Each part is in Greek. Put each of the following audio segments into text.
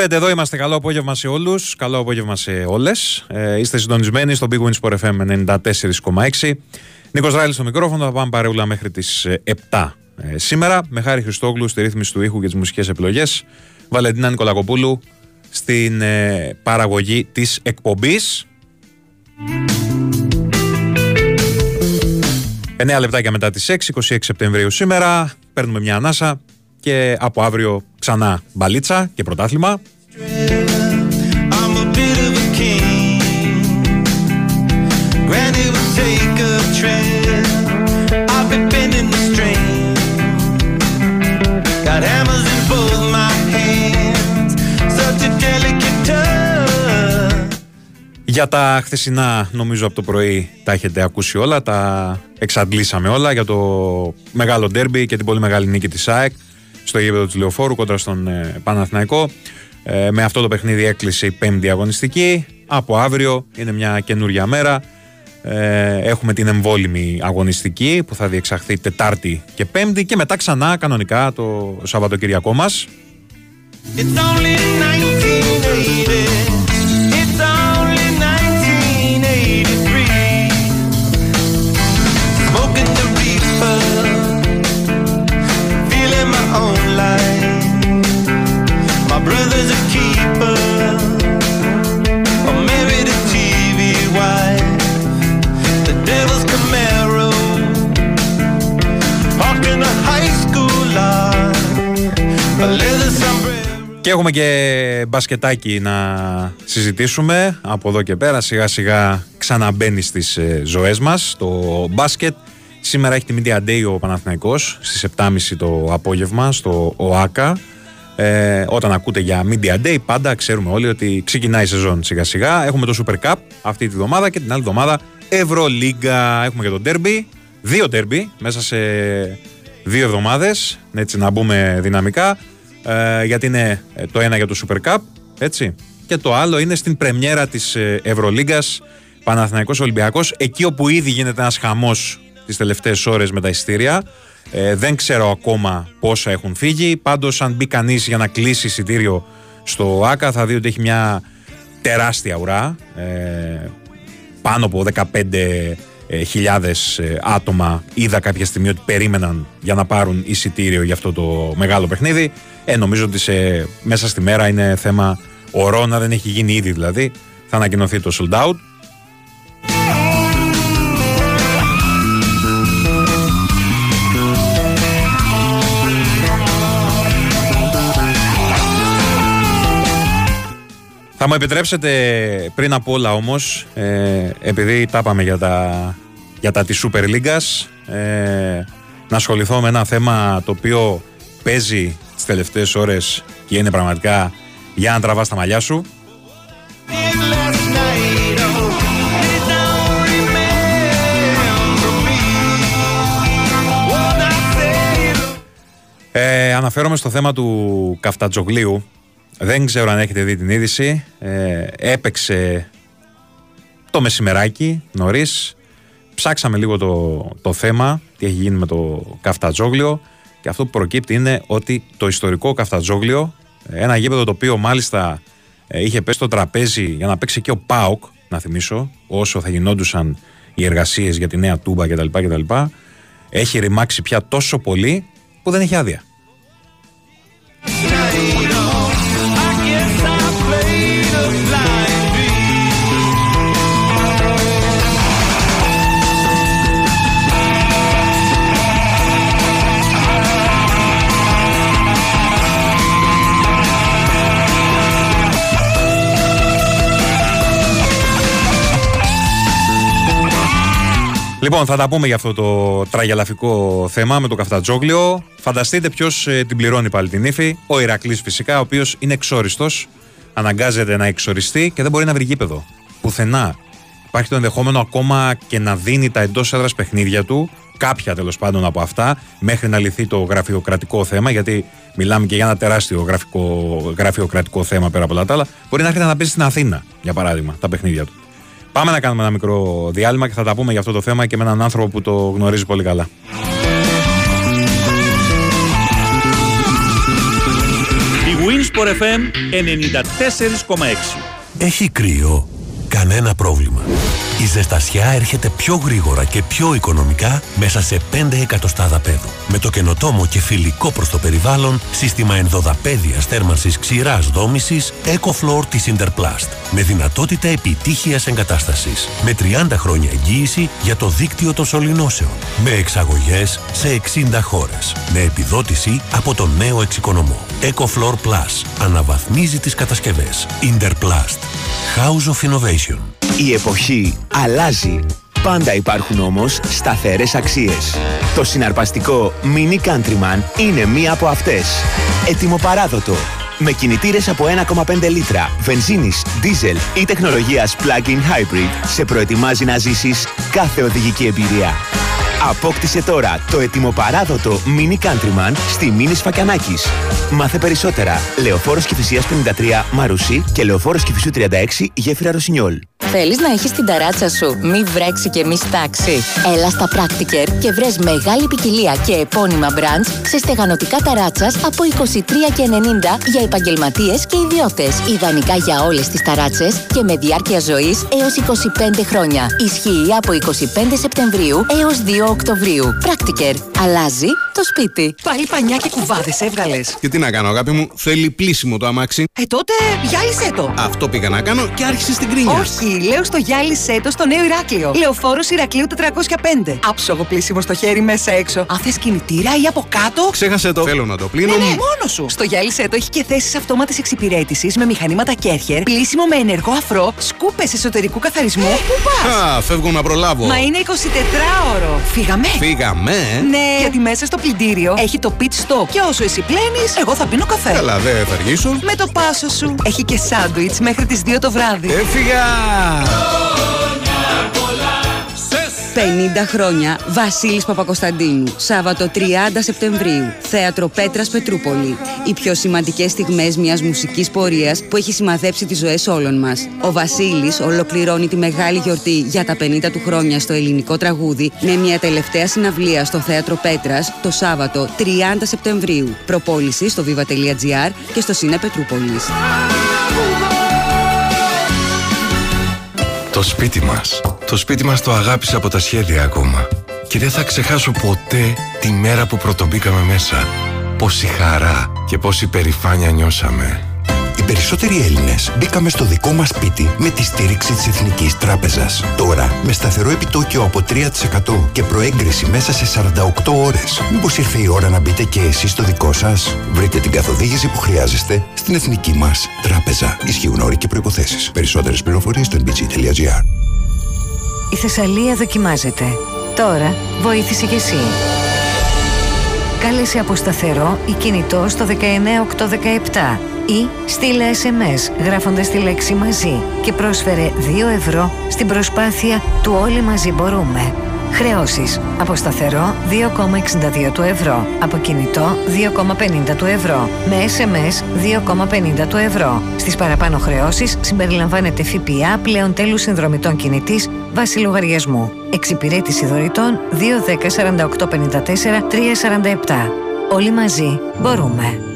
Χαίρετε, εδώ είμαστε. Καλό απόγευμα σε όλους. Καλό απόγευμα σε όλες. Ε, είστε συντονισμένοι στο Big Wins Sport FM 94,6. Νίκος Ράιλ στο μικρόφωνο. Θα πάμε παρεούλα μέχρι τις 7 ε, σήμερα. Με χάρη Χριστόγλου στη ρύθμιση του ήχου και τις μουσικές επιλογές. Βαλεντίνα Νικολακοπούλου στην ε, παραγωγή της εκπομπής. 9 λεπτάκια μετά τις 6, 26 Σεπτεμβρίου σήμερα. Παίρνουμε μια ανάσα και από αύριο ξανά μπαλίτσα και πρωτάθλημα. I'm a bit of a king. Granted, would take a trip. I'll be bending the string. Got hammers in both my hands. Such a delicate touch. Για τα χθεσινά, νομίζω από το πρωί τα έχετε ακούσει όλα, τα εξαντλήσαμε όλα για το μεγάλο ντέρμπι και την πολύ μεγάλη νίκη της ΑΕΚ στο γήπεδο της Λεωφόρου κόντρα στον ε, Παναθηναϊκό. Ε, με αυτό το παιχνίδι έκλεισε η πέμπτη αγωνιστική. Από αύριο είναι μια καινούρια μέρα. Ε, έχουμε την εμβόλυμη αγωνιστική που θα διεξαχθεί Τετάρτη και Πέμπτη και μετά ξανά κανονικά το Σαββατοκυριακό μας. It's only 1980. Και έχουμε και μπασκετάκι να συζητήσουμε από εδώ και πέρα. Σιγά σιγά ξαναμπαίνει στις ε, ζωές μας το μπάσκετ. Σήμερα έχει τη Media Day ο Παναθηναϊκός στις 7.30 το απόγευμα στο ΟΑΚΑ. Ε, όταν ακούτε για Media Day πάντα ξέρουμε όλοι ότι ξεκινάει η σεζόν σιγά σιγά. Έχουμε το Super Cup αυτή τη βδομάδα και την άλλη εβδομάδα Ευρωλίγκα. Έχουμε και το Derby. Δύο Derby μέσα σε δύο εβδομάδες. Έτσι να μπούμε δυναμικά. Ε, γιατί είναι ε, το ένα για το Super Cup, έτσι. Και το άλλο είναι στην πρεμιέρα της ε, Ευρωλίγκας Παναθηναϊκός Ολυμπιακός, εκεί όπου ήδη γίνεται ένας χαμός τις τελευταίες ώρες με τα εισιτήρια. Ε, δεν ξέρω ακόμα πόσα έχουν φύγει. Πάντως αν μπει κανείς για να κλείσει εισιτήριο στο ΆΚΑ θα δει ότι έχει μια τεράστια ουρά. Ε, πάνω από 15 ε, χιλιάδες ε, άτομα είδα κάποια στιγμή ότι περίμεναν για να πάρουν εισιτήριο για αυτό το μεγάλο παιχνίδι. Ε, νομίζω ότι σε, μέσα στη μέρα είναι θέμα ωρών, αν δεν έχει γίνει ήδη δηλαδή. Θα ανακοινωθεί το sold out. Θα μου επιτρέψετε πριν από όλα όμως, ε, επειδή τα είπαμε για τα, για τα της Super League, ε, να ασχοληθώ με ένα θέμα το οποίο παίζει τις τελευταίες ώρες και είναι πραγματικά για να τραβάς τα μαλλιά σου. Did last night, oh, they don't remember me. When I say Ε, αναφέρομαι στο θέμα του Καφτατζογλίου. Δεν ξέρω αν έχετε δει την είδηση. Ε, έπαιξε το μεσημεράκι νωρίς. ψάξαμε λίγο το, το θέμα, τι έχει γίνει με το καφτατζόγλιο και αυτό που προκύπτει είναι ότι το ιστορικό καφτατζόγλιο, ένα γήπεδο το οποίο μάλιστα ε, είχε πέσει στο τραπέζι για να παίξει και ο ΠΑΟΚ, να θυμίσω, όσο θα γινόντουσαν οι εργασίες για τη νέα τούμπα κτλ. κτλ έχει ρημάξει πια τόσο πολύ που δεν έχει άδεια. Λοιπόν, θα τα πούμε για αυτό το τραγελαφικό θέμα με το καφτατζόγλιο. Φανταστείτε ποιος ε, την πληρώνει πάλι την ύφη. Ο Ηρακλής φυσικά, ο οποίος είναι εξόριστος. Αναγκάζεται να εξοριστεί και δεν μπορεί να βρει γήπεδο. Πουθενά. Υπάρχει το ενδεχόμενο ακόμα και να δίνει τα εντός έδρας παιχνίδια του, κάποια τέλος πάντων από αυτά, μέχρι να λυθεί το γραφειοκρατικό θέμα, γιατί μιλάμε και για ένα τεράστιο γραφικό, γραφειοκρατικό θέμα πέρα από όλα τα άλλα. Μπορεί να έρχεται να παίζει στην Αθήνα, για παράδειγμα, τα παιχνίδια του. Πάμε να κάνουμε ένα μικρό διάλειμμα και θα τα πούμε για αυτό το θέμα και με έναν άνθρωπο που το γνωρίζει πολύ καλά. Η Winsport FM 94,6 Έχει κρύο κανένα πρόβλημα. Η ζεστασιά έρχεται πιο γρήγορα και πιο οικονομικά μέσα σε 5 εκατοστάδα πέδου. Με το καινοτόμο και φιλικό προς το περιβάλλον σύστημα ενδοδαπέδιας θέρμανσης ξηράς δόμησης EcoFloor της Interplast. Με δυνατότητα επιτύχειας εγκατάστασης. Με 30 χρόνια εγγύηση για το δίκτυο των σωληνώσεων. Με εξαγωγές σε 60 χώρες. Με επιδότηση από τον νέο εξοικονομό. EcoFloor Plus. Αναβαθμίζει τις κατασκευές. Interplast. House of Innovation. Η εποχή αλλάζει. Πάντα υπάρχουν όμως σταθερές αξίες. Το συναρπαστικό Mini Countryman είναι μία από αυτές. Ετοιμοπαράδοτο. Με κινητήρες από 1,5 λίτρα, βενζίνης, δίζελ ή τεχνολογίας plug-in hybrid σε προετοιμάζει να ζήσεις κάθε οδηγική εμπειρία. Απόκτησε τώρα το ετοιμοπαράδοτο Mini Countryman στη Μίνης Φακιανάκης. Μάθε περισσότερα. Λεωφόρος Κηφισίας 53 Μαρουσί και Λεωφόρος Κηφισού 36 Γέφυρα Ρωσινιόλ. Θέλεις να έχεις την ταράτσα σου, μη βρέξει και μη στάξει. Έλα στα Practiker και βρες μεγάλη ποικιλία και επώνυμα brands σε στεγανοτικά ταράτσας από 23,90 για επαγγελματίες και ιδιώτες. Ιδανικά για όλες τις ταράτσες και με διάρκεια ζωής έως 25 χρόνια. Ισχύει από 25 Σεπτεμβρίου έως 2 Οκτωβρίου. Practiker. Αλλάζει το σπίτι. Πάλι πανιά και κουβάδες έβγαλες. Και τι να κάνω, αγάπη μου, θέλει πλήσιμο το αμάξι. Ε, τότε γυάλισέ το. Αυτό πήγα να κάνω και άρχισε στην κρίνια. Όχι, λέω στο γυάλισέ το στο νέο Ηράκλειο. Λεωφόρος Ηρακλείου 405. Άψογο πλήσιμο στο χέρι μέσα έξω. Αν θες κινητήρα ή από κάτω. Ξέχασε το. Θέλω να το πλύνω. Ναι, ναι, μόνο σου. Στο γυάλισέ το έχει και θέσεις αυτόματης εξυπηρέτησης με μηχανήματα Κέρχερ, πλήσιμο με ενεργό αφρό, σκούπες εσωτερικού καθαρισμού. Πού πας; Α, φεύγω να προλάβω. Μα είναι 24ωρο. Φύγαμε. Φύγαμε. ε. Ναι, γιατί μέσα στο πλυντήριο έχει το pit stop. Και όσο εσύ πλένεις, εγώ θα πίνω καφέ. Καλά, δεν θα αργήσω. Με το πάσο σου. Έχει και σάντουιτς μέχρι τις 2 το βράδυ. Έφυγα! 50 χρόνια Βασίλης Παπακοσταντίνου. Σάββατο 30 Σεπτεμβρίου Θέατρο Πέτρας Πετρούπολη. Οι πιο σημαντικές στιγμές μιας μουσικής πορείας που έχει σημαδέψει τις ζωές όλων μας. Ο Βασίλης ολοκληρώνει τη μεγάλη γιορτή για τα 50 του χρόνια στο ελληνικό τραγούδι με μια τελευταία συναυλία στο Θέατρο Πέτρας το Σάββατο 30 Σεπτεμβρίου. Προπόληση στο viva.gr και στο Σίνε Πετρούπολης Το σπίτι μας. Το σπίτι μας το αγάπησα από τα σχέδια ακόμα. Και δεν θα ξεχάσω ποτέ τη μέρα που πρωτομπήκαμε μέσα. Πόση χαρά και πόση περηφάνεια νιώσαμε. Οι περισσότεροι Έλληνες μπήκαμε στο δικό μας σπίτι με τη στήριξη της Εθνικής Τράπεζας. Τώρα, με σταθερό επιτόκιο από 3% και προέγκριση μέσα σε 48 ώρες. Μήπως ήρθε η ώρα να μπείτε και εσείς στο δικό σας; Βρείτε την καθοδήγηση που χρειάζεστε στην Εθνική μας Τράπεζα. Ισχύουν όροι και προποθέσει. Περισσότερες πληροφορίες στο nbg.gr. Η Θεσσαλία δοκιμάζεται. Τώρα βοήθησε κι εσύ. Κάλεσε από σταθερό ή κινητό στο 19817 ή στείλε SMS γράφοντας τη λέξη μαζί και πρόσφερε 2 ευρώ στην προσπάθεια του Όλοι Μαζί Μπορούμε. Χρεώσεις. Από σταθερό 2,62 του ευρώ. Από κινητό 2,50 του ευρώ. Με SMS 2,50 του ευρώ. Στις παραπάνω χρεώσεις συμπεριλαμβάνεται ΦΠΑ πλέον τέλους συνδρομητών κινητής βάση λογαριασμού. Εξυπηρέτηση δωρητών 210 4854 347. Όλοι μαζί μπορούμε.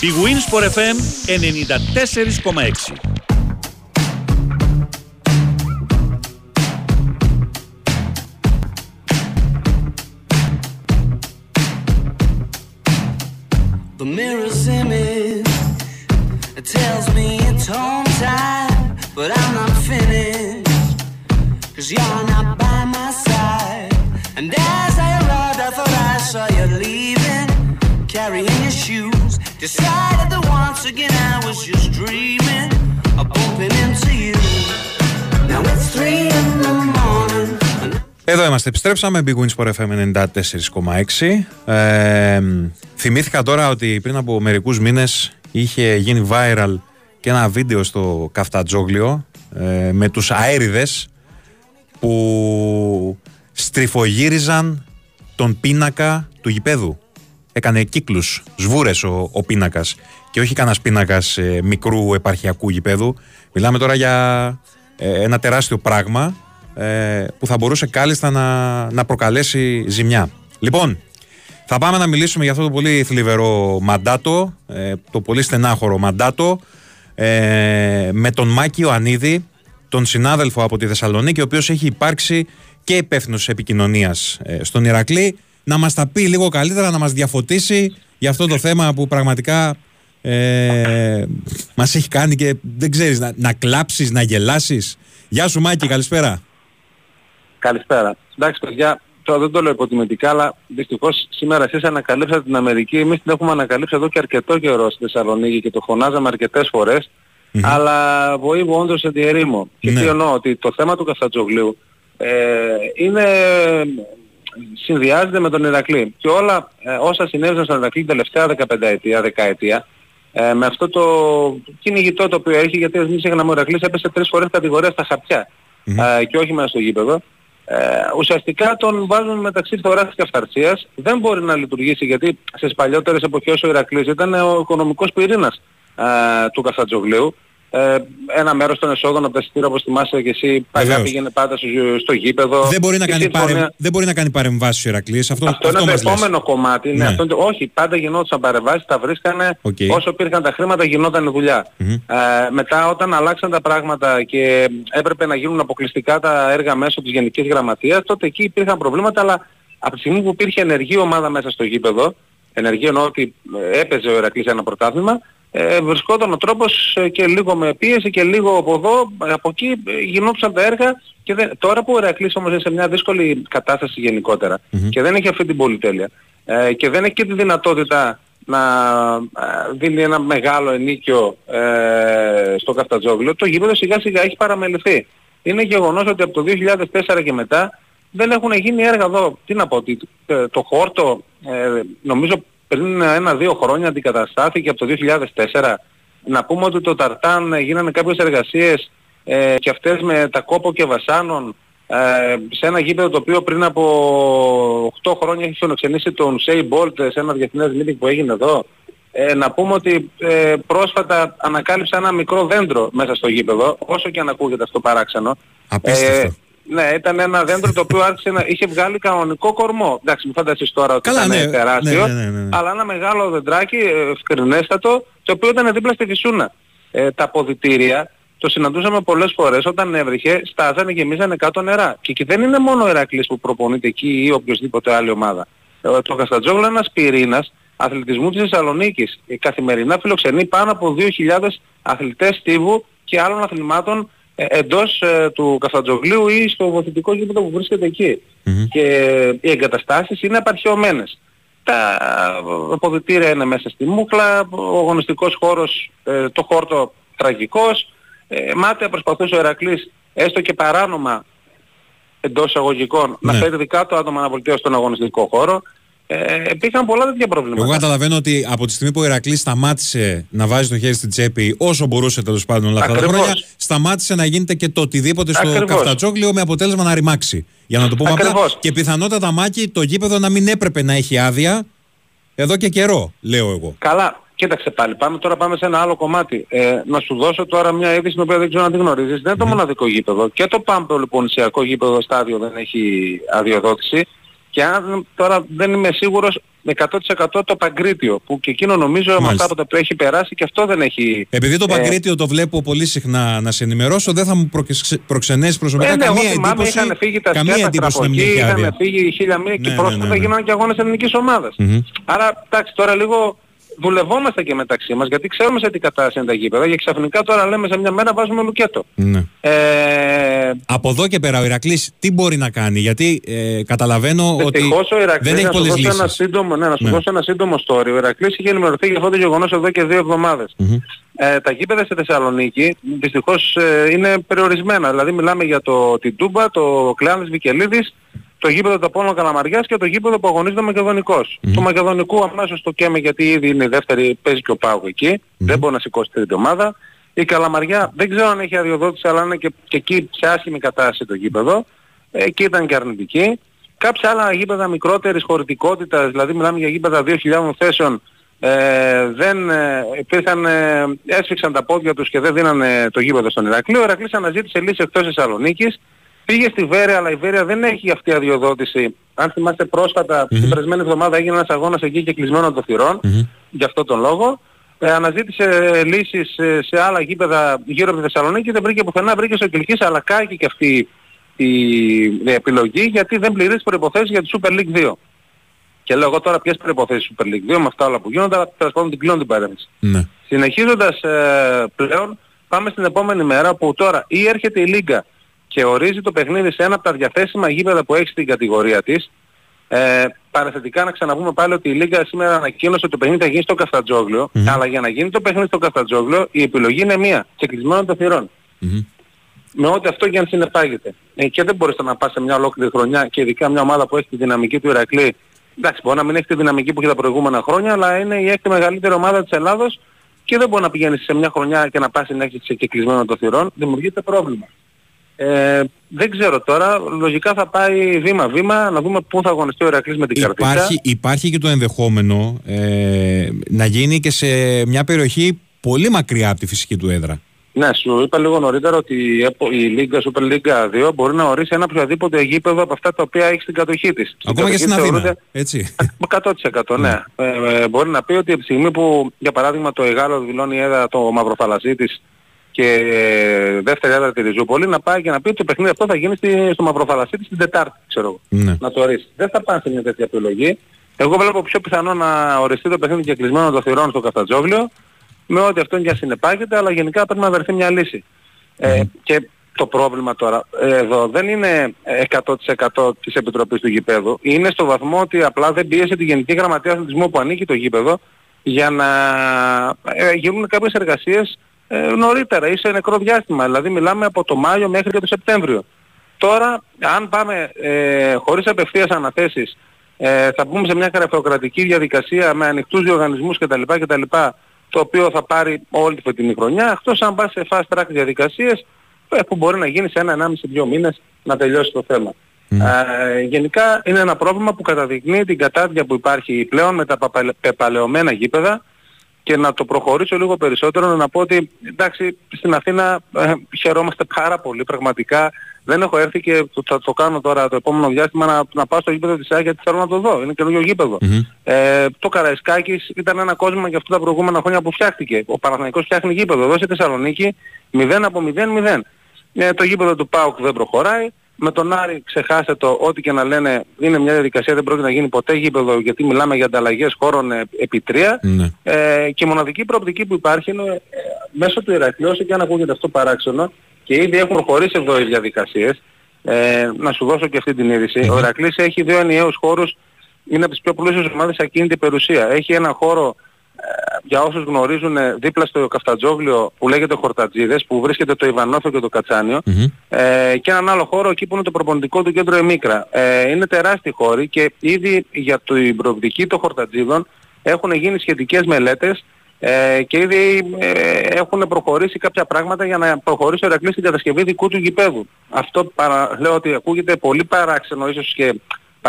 Η Winsport FM 94,6 The mirror's image it tells me it's home time, but I'm not finished. Again I was just dreaming of bumping into you. Now it's three in the morning. Εδώ είμαστε, επιστρέψαμε. Big Wins for FM 94,6. Ε, θυμήθηκα τώρα ότι πριν από μερικούς μήνες είχε γίνει viral και ένα βίντεο στο Καφτατζόγλιο ε, με τους αέριδες που στριφογύριζαν τον πίνακα του γηπέδου. Έκανε κύκλους, σβούρες ο, ο πίνακας και όχι κανένας πίνακας ε, μικρού επαρχιακού γηπέδου. Μιλάμε τώρα για ε, ένα τεράστιο πράγμα ε, που θα μπορούσε κάλλιστα να, να προκαλέσει ζημιά. Λοιπόν, θα πάμε να μιλήσουμε για αυτό το πολύ θλιβερό μαντάτο, ε, το πολύ στενάχωρο μαντάτο, ε, με τον Μάκη Ιωαννίδη, τον συνάδελφο από τη Θεσσαλονίκη, ο οποίος έχει υπάρξει και υπεύθυνος επικοινωνίας ε, στον Ηρακλή, να μας τα πει λίγο καλύτερα, να μας διαφωτίσει για αυτό το θέμα που πραγματικά ε, μας έχει κάνει και δεν ξέρεις, να, να κλάψεις, να γελάσεις. Γεια σου Μάκη, καλησπέρα. Καλησπέρα. Εντάξει παιδιά, τώρα δεν το λέω υποτιμητικά, αλλά δυστυχώς σήμερα εσείς ανακαλύψατε την Αμερική, εμείς την έχουμε ανακαλύψει εδώ και αρκετό καιρό στη Θεσσαλονίκη και το φωνάζαμε αρκετές φορές, αλλά βοήθω όντως σε τη ερήμο. Και Ναι. τι εννοώ, ότι το θέμα του Καφτατζογλίου ε, είναι, συνδυάζεται με τον Ηρακλή. Και όλα ε, όσα συνέβησαν στον Ηρακλή την τελευταία 15 ετία, δεκαετία, ε, με αυτό το κυνηγητό το οποίο έχει, γιατί εμείς ξεχνάμε ο Ηρακλής έπεσε τρεις φορές κατηγορία στα χαρτιά ε, και όχι μέσα στο γήπεδο. Ε, ουσιαστικά τον βάζουν μεταξύ φθοράς και αυθαρσίας. Δεν μπορεί να λειτουργήσει γιατί στις παλιότερες εποχές ο Ηρακλής ήταν ο οικονομικός πυρήνας ε, του Καφτατζογλίου. Ε, ένα μέρος των εσόδων από τα εισιτήρια όπως θυμάσαι και εσύ παλιά Βεβαίως. πήγαινε πάντα στο, στο γήπεδο. δεν, μπορεί να Η κάνει συμφωνία- παρεμ, δεν μπορεί να κάνει παρεμβάσεις ο Ηρακλής. Αυτό, αυτό, αυτό, είναι μας το λες. επόμενο κομμάτι. Ναι. Ναι. Αυτό είναι το- όχι, πάντα γινόντουσαν παρεμβάσεις, τα βρίσκανε Οκ. όσο υπήρχαν τα χρήματα γινόταν η δουλειά. Μμμ. Ε, μετά όταν αλλάξαν τα πράγματα και έπρεπε να γίνουν αποκλειστικά τα έργα μέσω της Γενικής Γραμματείας, τότε εκεί υπήρχαν προβλήματα, αλλά από τη στιγμή που υπήρχε ενεργή ομάδα μέσα στο γήπεδο, ενεργή εννοώ ότι ε, έπαιζε ο Ηρακλής ένα πρωτάθλημα, ε, βρισκόταν ο τρόπος ε, και λίγο με πίεση και λίγο από εδώ, ε, από εκεί ε, γινόντουσαν τα έργα και δεν, τώρα που ο Ηρακλής όμως είναι σε μια δύσκολη κατάσταση γενικότερα και δεν έχει αυτή την πολυτέλεια ε, και δεν έχει και τη δυνατότητα να ε, δίνει ένα μεγάλο ενίκιο ε, στο Καφτατζόγλιο, το γήπεδο σιγά σιγά έχει παραμεληθεί. Είναι γεγονός ότι από το 2004 και μετά δεν έχουν γίνει έργα εδώ. Τι να πω, ότι ε, το χόρτο ε, νομίζω πριν ένα-δύο χρόνια αντικαταστάθηκε από το 2004. Να πούμε ότι το Ταρτάν ε, γίνανε κάποιες εργασίες ε, και αυτές με τα κόπο και βασάνων ε, σε ένα γήπεδο το οποίο πριν από 8 χρόνια έχει φιλοξενήσει τον Σέι Μπόλτ σε ένα διεθνές meeting που έγινε εδώ. Ε, να πούμε ότι ε, πρόσφατα ανακάλυψα ένα μικρό δέντρο μέσα στο γήπεδο, όσο και αν ακούγεται αυτό παράξενο. Απίστευτο. Ναι, ήταν ένα δέντρο το οποίο άρχισε να είχε βγάλει κανονικό κορμό. Εντάξει, μην φανταστείς τώρα ότι Καλά, ήταν ναι, τεράστιο, ναι, ναι, ναι, ναι. αλλά ένα μεγάλο δεντράκι, ε, ευκρινέστατο, το οποίο ήταν δίπλα στη φυσούνα. Ε, τα αποδητήρια το συναντούσαμε πολλές φορές όταν έβριχε, στάζανε και γεμίζανε κάτω νερά. Και εκεί δεν είναι μόνο ο Ηρακλής που προπονείται εκεί ή οποιοδήποτε άλλη ομάδα. Ε, το Καστατζόγλου είναι ένας πυρήνας αθλητισμού της Θεσσαλονίκης. Ε, καθημερινά φιλοξενεί πάνω από 2.000 αθλητές στίβου και άλλων αθλημάτων ε, εντός ε, του Καφτατζογλίου ή στο βοηθητικό γήπεδο που βρίσκεται εκεί. Και οι εγκαταστάσεις είναι απαρχαιωμένες. Τα αποδητήρια είναι μέσα στη μούχλα, ο αγωνιστικός χώρος, ε, το χόρτο τραγικός. Ε, μάταια προσπαθούσε ο Ερακλής έστω και παράνομα εντός εισαγωγικών να Ναι. φέρει δικά του άτομα να βελτιώσει τον αγωνιστικό χώρο. Ε, υπήρχαν πολλά τέτοια προβλήματα. Εγώ καταλαβαίνω ότι από τη στιγμή που ο Ηρακλής σταμάτησε να βάζει το χέρι στην τσέπη όσο μπορούσε τέλος πάντων όλα αυτά τα Ακριβώς. χρόνια, σταμάτησε να γίνεται και το οτιδήποτε στο Ακριβώς. καφτατζόγλιο με αποτέλεσμα να ρημάξει. Για να το πούμε απλά. Ακριβώς. Και πιθανότατα μάκι το γήπεδο να μην έπρεπε να έχει άδεια εδώ και καιρό, λέω εγώ. Καλά, κοίταξε πάλι. Πάμε, τώρα πάμε σε ένα άλλο κομμάτι. Ε, να σου δώσω τώρα μια είδηση την οποία δεν ξέρω αν τη γνωρίζεις. Δεν είναι το μοναδικό γήπεδο. Και το πάμπο λοιπόν νησιακό γήπεδο στάδιο δεν έχει αδειοδότηση. Και αν τώρα δεν είμαι σίγουρος 100% το Παγκρίτιο που και εκείνο νομίζω με Μάλιστα. αυτά που τα έχει περάσει και αυτό δεν έχει... Επειδή το ε, Παγκρίτιο το βλέπω πολύ συχνά να σε ενημερώσω, δεν θα μου προκε- προξενέσεις προσωπικά Ε, ναι, εγώ καμία θυμάμαι εντύπωση. είχαν φύγει τα καμία σκέτα εντύπωση από να μην εκεί, έχει είχαν άδεια. φύγει χίλια μία και Ναι, πρόσφατα ναι, ναι, ναι. γίνανε και αγώνες ελληνικής ομάδας. Μμμ. Άρα, εντάξει, τώρα λίγο δουλευόμαστε και μεταξύ μας γιατί ξέρουμε σε τι κατάσταση είναι τα γήπεδα και ξαφνικά τώρα λέμε σε μια μέρα βάζουμε λουκέτο. Ναι. Ε, Από εδώ και πέρα ο Ηρακλής τι μπορεί να κάνει, γιατί ε, καταλαβαίνω ότι Δυστυχώς ο Ηρακλής, δεν έχει να σου πολλές δώσω ένα λύσεις. σύντομο, ναι, να σου Ναι. δώσω ένα σύντομο story. Ο Ηρακλής είχε ενημερωθεί για αυτό το γεγονός εδώ και δύο εβδομάδες. Ε, τα γήπεδα στη Θεσσαλονίκη δυστυχώς ε, είναι περιορισμένα. Δηλαδή μιλάμε για το την Τούμπα, το Κλεάνης Βικελίδης, το γήπεδο του Απόλλωνα Καλαμαριάς και το γήπεδο που αγωνίζεται ο Μακεδονικός. Το Μακεδονικού αμέσως το καίμε γιατί ήδη είναι η δεύτερη, παίζει και ο Πάου εκεί. Δεν μπορεί να σηκώσει τρίτη ομάδα. Η Καλαμαριά δεν ξέρω αν έχει αδειοδότηση αλλά είναι και, και εκεί σε άσχημη κατάσταση το γήπεδο. Ε, εκεί ήταν και αρνητική. Κάποια άλλα γήπεδα μικρότερης χωρητικότητας, δηλαδή μιλάμε για γήπεδα 2.000 θέσεων, ε, δεν ε, υπήρχαν, ε, έσφιξαν τα πόδια τους και δεν δίνανε το γήπεδο στον Ηρακλή. Ο Ηρακλής αναζήτησε λύση εκτός Θεσσαλονίκης. Πήγε στη Βέρεια, αλλά η Βέρεια δεν έχει αυτή αδειοδότηση. Αν θυμάστε πρόσφατα, την περασμένη εβδομάδα έγινε ένας αγώνας εκεί και κλεισμένο των θυρών, γι' αυτό τον λόγο. Ε, αναζήτησε λύσεις ε, σε άλλα γήπεδα γύρω από τη Θεσσαλονίκη, δεν βρήκε πουθενά, βρήκε στο Κιλκής, αλλά κάγει και αυτή η επιλογή γιατί δεν πληρεί τις προϋποθέσεις για τη Super League 2. Και λέω εγώ τώρα ποιες προϋποθέσεις Super League 2 με αυτά όλα που γίνονται, αλλά τέλος πάντων την κλείνω την παρέμβαση. Ναι. Συνεχίζοντας ε, πλέον, πάμε στην επόμενη μέρα που τώρα ή έρχεται η Λίγκα και ορίζει το παιχνίδι σε ένα από τα διαθέσιμα γήπεδα που έχει στην κατηγορία της. Ε, παραθετικά να ξαναπούμε πάλι ότι η Λίγκα σήμερα ανακοίνωσε ότι το παιχνίδι θα γίνει στο καφτατζόγλιο, αλλά για να γίνει το παιχνίδι στο καφτατζόγλιο η επιλογή είναι μία, και κλεισμένο των θυρών. Με ό,τι αυτό και αν συνεπάγεται. Ε, και δεν μπορείς να πας σε μια ολόκληρη χρονιά και ειδικά μια ομάδα που έχει τη δυναμική του Ηρακλή. Εντάξει, μπορεί να μην έχει τη δυναμική που είχε τα προηγούμενα χρόνια, αλλά είναι η έκτη μεγαλύτερη ομάδα της Ελλάδος και δεν μπορεί να πηγαίνεις σε μια χρονιά και να πας να έχεις και κλεισμένο των θυρών. Δημιουργείται πρόβλημα. Ε, δεν ξέρω τώρα, λογικά θα πάει βήμα-βήμα να δούμε πού θα αγωνιστεί ο Ηρακλής με την καρτίτσα. Υπάρχει, υπάρχει και το ενδεχόμενο ε, να γίνει και σε μια περιοχή πολύ μακριά από τη φυσική του έδρα. Ναι, σου είπα λίγο νωρίτερα ότι η ΕΠΟ- η Λίγκα Super League 2 μπορεί να ορίσει ένα οποιοδήποτε γήπεδο από αυτά τα οποία έχει στην κατοχή της. Ακόμα και στην κατοχή της Αθήνα. θεωρούνται- Έτσι. 100% ναι. Ε, ε, μπορεί να πει ότι από τη στιγμή που για παράδειγμα το Εγάλο δηλώνει έδρα το Μαυροφαλασσί της και ε, δεύτερη έδρα τη Ριζούπολη να πάει και να πει ότι το παιχνίδι αυτό θα γίνει στη, στο Μαυροφαλασσί της την Τετάρτη, ξέρω εγώ. Ναι. Να το ορίσει. Δεν θα πάνε σε μια τέτοια επιλογή. Εγώ βλέπω πιο πιθανό να οριστεί το παιχνίδι και κλεισμένο των θυρών στο Καφτατζόβλιο με ό,τι αυτό και αν συνεπάγεται, αλλά γενικά πρέπει να βρεθεί μια λύση. Ε, και το πρόβλημα τώρα ε, εδώ δεν είναι 100% της Επιτροπής του γηπέδου. Είναι στο βαθμό ότι απλά δεν πίεσε τη Γενική Γραμματεία Αθλητισμού που ανήκει το γήπεδο για να ε, γίνουν κάποιες εργασίες ε, νωρίτερα ή σε νεκρό διάστημα. Δηλαδή μιλάμε από το Μάιο μέχρι και το Σεπτέμβριο. Τώρα, αν πάμε ε, χωρίς απευθείας αναθέσεις, ε, θα πούμε σε μια γραφειοκρατική διαδικασία με ανοιχτούς διοργανισμούς κτλ. κτλ το οποίο θα πάρει όλη τη φετινή χρονιά, εκτός αν πας σε fast track διαδικασίες ε, που μπορεί να γίνει σε ένα, ενάμιση, δύο μήνες να τελειώσει το θέμα. Ε, γενικά είναι ένα πρόβλημα που καταδεικνύει την κατάδια που υπάρχει πλέον με τα παπα- πεπαλαιωμένα γήπεδα και να το προχωρήσω λίγο περισσότερο να πω ότι εντάξει στην Αθήνα ε, χαιρόμαστε πάρα πολύ πραγματικά δεν έχω έρθει και το- θα το κάνω τώρα το επόμενο διάστημα να, να πάω στο γήπεδο της ΑΕΚ γιατί θέλω να το δω. Είναι καινούργιο γήπεδο. Ε, το Καραϊσκάκης ήταν ένα κόσμο για αυτά τα προηγούμενα χρόνια που φτιάχτηκε. Ο Παναθηναϊκός φτιάχνει γήπεδο εδώ στη Θεσσαλονίκη 0 από 0-0. Ε, το γήπεδο του ΠΑΟΚ δεν προχωράει. Με τον Άρη ξεχάστε το, ό,τι και να λένε είναι μια διαδικασία, δεν πρόκειται να γίνει ποτέ γήπεδο γιατί μιλάμε για ανταλλαγές χώρων ε, επί τρία. Ναι. Ε, και η μοναδική προοπτική που υπάρχει είναι ε, μέσω του Ηρακλείου, όσο και αν ακούγεται αυτό παράξενο, και ήδη έχουν προχωρήσει εδώ οι διαδικασίες, ε, να σου δώσω και αυτή την είδηση. Ο Ηρακλής έχει δύο ενιαίους χώρους, είναι από τις πιο πλούσιες ομάδες σε ακίνητη περιουσία. Έχει ένα χώρο για όσους γνωρίζουν ε, δίπλα στο Καφτατζόγλιο που λέγεται Χορτατζίδες που βρίσκεται το Ιβανόθο και το κατσανιο ε, και έναν άλλο χώρο εκεί που είναι το προπονητικό του κέντρο Εμίκρα. Ε, είναι τεράστιοι χώροι και ήδη για την προοπτική των Χορτατζίδων έχουν γίνει σχετικές μελέτες ε, και ήδη ε, έχουν προχωρήσει κάποια πράγματα για να προχωρήσει ο Ερακλής στην κατασκευή δικού του γηπέδου. Αυτό παρα, λέω ότι ακούγεται πολύ παράξενο ίσως και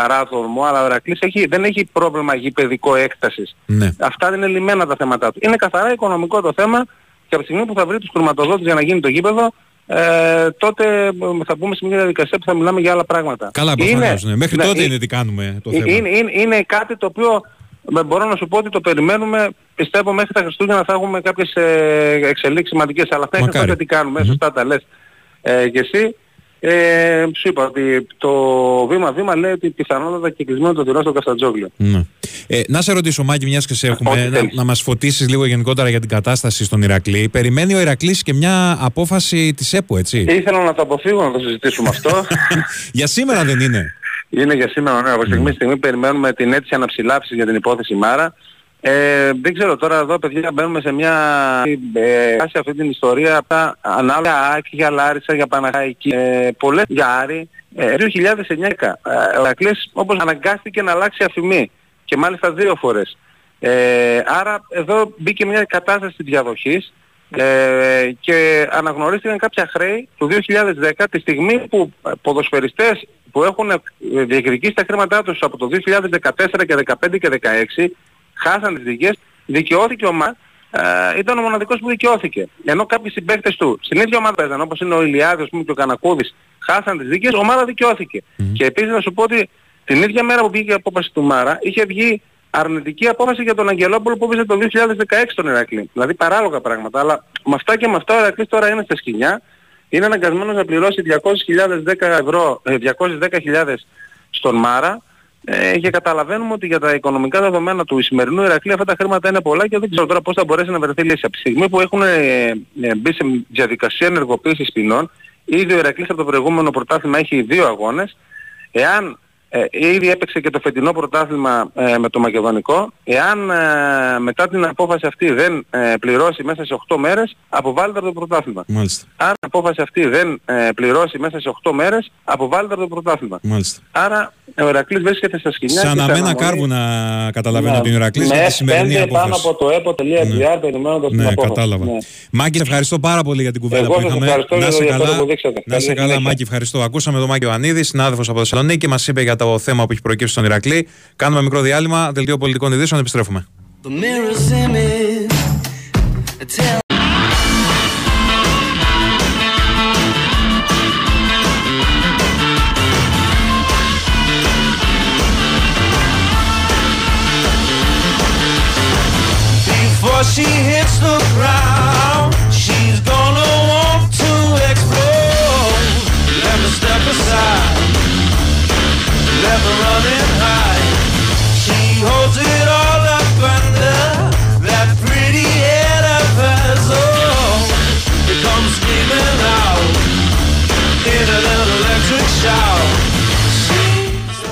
παράδομο, αλλά ο Ερακλής έχει, δεν έχει πρόβλημα γηπεδικό έκτασης. Ναι. Αυτά είναι λιμένα τα θέματα του. Είναι καθαρά οικονομικό το θέμα και από τη στιγμή που θα βρει τους χρηματοδότες για να γίνει το γήπεδο, ε, τότε ε, θα μπούμε σε μια διαδικασία που θα μιλάμε για άλλα πράγματα. Καλά, προφανώς. Ναι. Μέχρι τότε είναι τι κάνουμε το θέμα. Είναι, είναι, είναι κάτι το οποίο με- μπορώ να σου πω ότι το περιμένουμε. Πιστεύω μέχρι τα Χριστούγεννα θα έχουμε κάποιες ε, εξελίξεις σημαντικές. Αλλά θα Μακάρι. τότε τι κάνουμε. Σωστά τα λες ε, και εσύ. Ε, σου είπα ότι το βήμα-βήμα λέει ότι πιθανότατα και κλεισμένο το τυρό στο Καστατζόγλιο. Ναι. Ε, να σε ρωτήσω, Μάκη, μιας και σε έχουμε, Ό,τι να, θέλεις. να μας φωτίσεις λίγο γενικότερα για την κατάσταση στον Ηρακλή. Περιμένει ο Ηρακλής και μια απόφαση της ΕΠΟ, έτσι. Ήθελα να το αποφύγω να το συζητήσουμε αυτό. για σήμερα δεν είναι. Είναι για σήμερα, ναι. Από στιγμή στη στιγμή περιμένουμε την αίτηση αναψηλάψης για την υπόθεση Μάρα. Ε, δεν ξέρω τώρα εδώ παιδιά μπαίνουμε σε μια ε, σε αυτή την ιστορία από τα ανάλογα Άκη για Λάρισα, για Παναχαϊκή, ε, πολλές για Άρη. Ε, 2009 ε, ο Ρακλής όπως αναγκάστηκε να αλλάξει αφημί και μάλιστα δύο φορές. Ε, άρα εδώ μπήκε μια κατάσταση διαδοχής ε, και αναγνωρίστηκαν κάποια χρέη του 2010 τη στιγμή που ε, ποδοσφαιριστές που έχουν ε, διεκδικήσει τα χρήματά τους από το 2014 και 2015 και 2016 χάσαν τις δικές, δικαιώθηκε ο ΜΑ, ε, ήταν ο μοναδικός που δικαιώθηκε. Ενώ κάποιοι συμπαίκτες του στην ίδια ομάδα παίζαν, όπως είναι ο Ηλιάδης ας πούμε, και ο Κανακούδης, χάσαν τις δικές, ο Μάρα δικαιώθηκε. Και επίσης να σου πω ότι την ίδια μέρα που βγήκε η απόφαση του Μάρα, είχε βγει αρνητική απόφαση για τον Αγγελόπουλο που έπαιζε το 2016 στον Ηρακλή. Δηλαδή παράλογα πράγματα. Αλλά με αυτά και με αυτά ο Ηρακλής τώρα είναι στα σκηνιά. Είναι αναγκασμένος να πληρώσει 200.000 ευρώ, ε, 210.000 στον Μάρα ε, και καταλαβαίνουμε ότι για τα οικονομικά δεδομένα του σημερινού Ηρακλή αυτά τα χρήματα είναι πολλά και δεν ξέρω τώρα πώς θα μπορέσει να βρεθεί λύση. Από τη στιγμή που έχουν ε, ε, μπει σε διαδικασία ενεργοποίησης ποινών, ήδη ο Ηρακλής από το προηγούμενο πρωτάθλημα έχει δύο αγώνες. Εάν ε, ήδη έπαιξε και το φετινό πρωτάθλημα ε, με το Μακεδονικό. Εάν ε, μετά την απόφαση αυτή δεν ε, πληρώσει μέσα σε 8 μέρες, αποβάλλεται από το πρωτάθλημα. Μάλιστα. Αν η απόφαση αυτή δεν ε, πληρώσει μέσα σε 8 μέρες, αποβάλλεται από το πρωτάθλημα. Μάλιστα. Άρα ο Ηρακλής βρίσκεται στα σκηνιά. Σαν και σε αμένα αναμονή. κάρβου να καταλαβαίνω Ναι. την Ηρακλή Με για τη σημερινή F5 πάνω απόφαση. από το epo.gr περιμένοντας την Ναι, απόφαση. κατάλαβα. Ναι. Μάκη, σε ευχαριστώ πάρα πολύ για την κουβέντα Εγώ που σας είχαμε. ευχαριστώ να για το σε ενδιαφέρον καλά, που δείξατε. να σε Καλή καλά συνέχεια. Μάκη, ευχαριστώ. Ακούσαμε τον Μάκη Ιωαννίδης, συνάδελφος από Θεσσαλονίκη και μας είπε για το θέμα που έχει προκύψει στον Ηρακλή. Κάνουμε μικρό διάλειμμα, δελτίο πολιτικών ειδήσεων, επιστρέφουμε.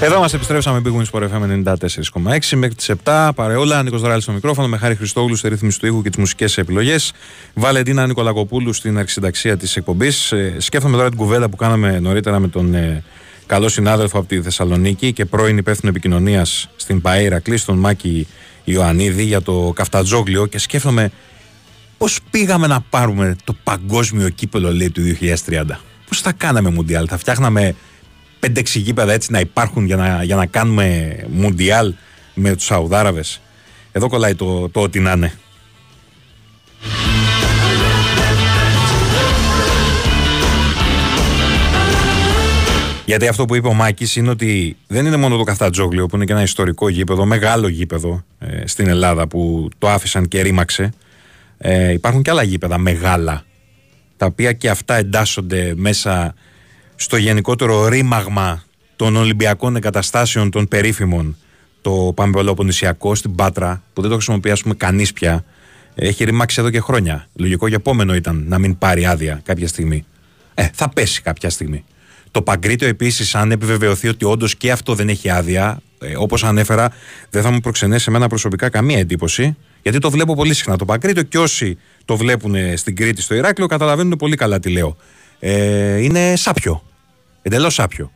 Εδώ μας επιστρέψαμε Big Wings Sport FM 94,6 μέχρι τις 7. Παρεόλα, Νίκος Δράλη στο μικρόφωνο, με χάρη Χριστόγλου στη ρύθμιση του ήχου και τις μουσικές επιλογές. Βαλεντίνα Νικολακοπούλου στην αρχισυνταξία της εκπομπής. Ε, σκέφτομαι τώρα την κουβέντα που κάναμε νωρίτερα με τον ε, καλό συνάδελφο από τη Θεσσαλονίκη και πρώην υπεύθυνο επικοινωνίας στην ΠαΕ Κλή, τον Μάκη Ιωαννίδη, για το Καφτατζόγλιο και σκέφτομαι πώς πήγαμε να πάρουμε το παγκόσμιο κύπελο λέει του 2030. Πώς θα κάναμε Μουντιάλ, θα φτιάχναμε 5-6 γήπεδα έτσι να υπάρχουν για να, για να κάνουμε Μουντιάλ με τους Σαουδάραβες. Εδώ κολλάει το, το ότι να είναι. Γιατί αυτό που είπε ο Μάκης είναι ότι δεν είναι μόνο το Καφτατζόγλιο που είναι και ένα ιστορικό γήπεδο, μεγάλο γήπεδο ε, στην Ελλάδα που το άφησαν και ρήμαξε. Ε, υπάρχουν και άλλα γήπεδα μεγάλα τα οποία και αυτά εντάσσονται μέσα στο γενικότερο ρήμαγμα των Ολυμπιακών εγκαταστάσεων των περίφημων. Το Παμπελοποννησιακό στην Πάτρα που δεν το χρησιμοποιεί ας πούμε κανείς πια έχει ρημάξει εδώ και χρόνια. Λογικό και επόμενο ήταν να μην πάρει άδεια κάποια στιγμή. Ε, θα πέσει κάποια στιγμή. Το Παγκρίτιο επίσης, αν επιβεβαιωθεί ότι όντως και αυτό δεν έχει άδεια, ε, όπως ανέφερα, δεν θα μου προξενέσει εμένα προσωπικά καμία εντύπωση, Γιατί το βλέπω πολύ συχνά. Το Πακρίτιο και όσοι το βλέπουν στην Κρήτη στο Ηράκλειο καταλαβαίνουν πολύ καλά τι λέω. Ε, είναι σάπιο. Εντελώς σάπιο.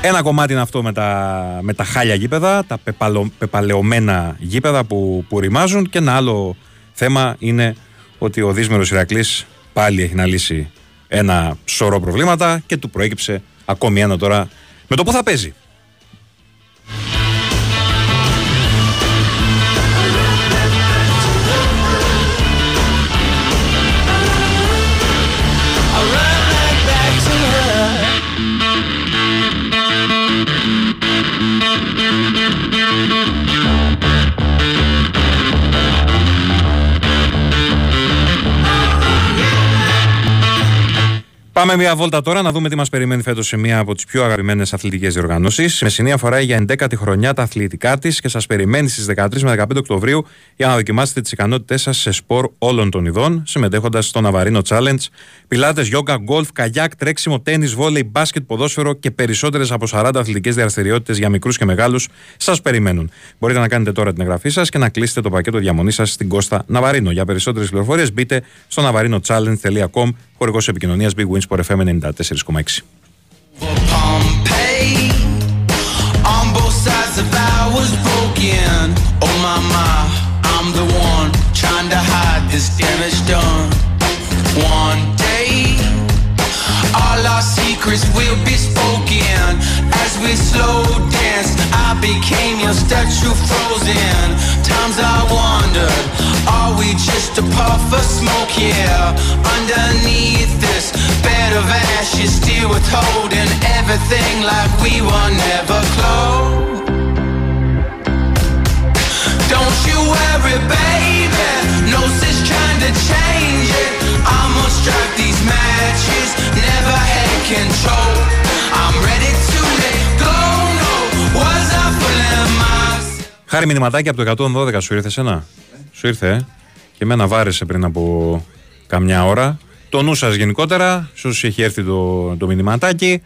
Ένα κομμάτι είναι αυτό με τα, με τα χάλια γήπεδα, τα πεπαλω, πεπαλαιωμένα γήπεδα που, που ρημάζουν και ένα άλλο θέμα είναι ότι ο Δίσμερος Ηρακλής πάλι έχει να λύσει ένα σωρό προβλήματα και του προέκυψε ακόμη ένα τώρα με το που θα παίζει. Πάμε μια βόλτα τώρα να δούμε τι μας περιμένει φέτος σε μία από τις πιο αγαπημένες αθλητικές διοργανώσεις. Η Μεσσηνή αφορά για 11η χρονιά τα αθλητικά της και σας περιμένει στις 13 με 15 Οκτωβρίου για να δοκιμάσετε τις ικανότητές σας σε σπορ όλων των ειδών, συμμετέχοντας στο Ναβαρίνο Challenge. Πιλάτες, γιόγκα, γκολφ, καγιάκ, τρέξιμο, τέννη, βόλεϊ, μπάσκετ, ποδόσφαιρο και περισσότερες από 40 αθλητικές δραστηριότητες για μικρούς και μεγάλους σας περιμένουν. Μπορείτε να κάνετε τώρα την εγγραφή σας και να κλείσετε το πακέτο διαμονής σας στην Κώστα Ναβαρίνο. Για περισσότερες πληροφορίες μπείτε στο navarinochallenge.com χορηγό επικοινωνίας Big Wins for FM 94,6. On secrets will be spoken. As we slow dance, I became your statue frozen. Times I wondered, are we just a puff of smoke? Yeah, underneath this bed of ashes, still withholding everything like we were never close. Don't you worry, baby. No sense trying to change it. I'ma strike these matches. Never control. I'm ready to let go. No, was I fooling myself? Χάρη μηνυματάκι από το 112 σου ήρθε σένα; Σου ήρθε, ε; Και εμένα βάρεσε πριν από καμιά ώρα. Το νου σας γενικότερα, σε όσους έχει έρθει το, το μηνυματάκι.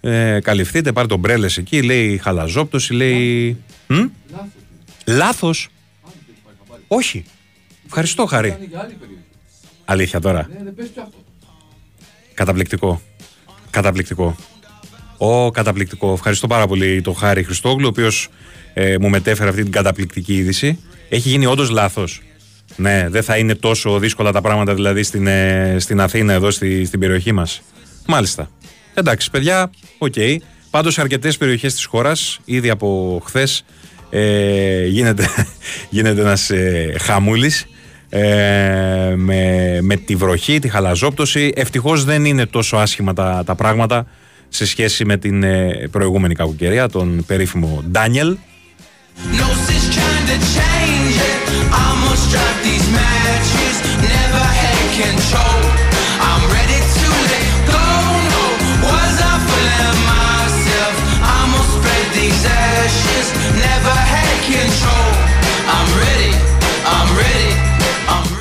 Ε, καλυφθείτε, πάρτε τον μπρέλες εκεί. Λέει χαλαζόπτωση, λέει. Μ; Λάθος. Όχι. Ευχαριστώ, Χάρη. Αλήθεια τώρα. Καταπληκτικό. Καταπληκτικό. Ω, καταπληκτικό. Ευχαριστώ πάρα πολύ τον Χάρη Χριστόγλου, ο οποίος μου μετέφερε αυτή την καταπληκτική είδηση. Έχει γίνει όντως λάθος. Ναι, δεν θα είναι τόσο δύσκολα τα πράγματα δηλαδή στην, ε, στην Αθήνα, εδώ στη, στην περιοχή μας. Μάλιστα. Εντάξει, παιδιά, OK. Okay. Πάντως σε αρκετές περιοχές της χώρας, ήδη από χθες, ε, γίνεται, γίνεται ένας ε, χαμούλης. Ε, με, με τη βροχή, τη χαλαζόπτωση. Ευτυχώς δεν είναι τόσο άσχημα τα, τα πράγματα σε σχέση με την ε, προηγούμενη κακοκαιρία, τον περίφημο Ντάνιελ. No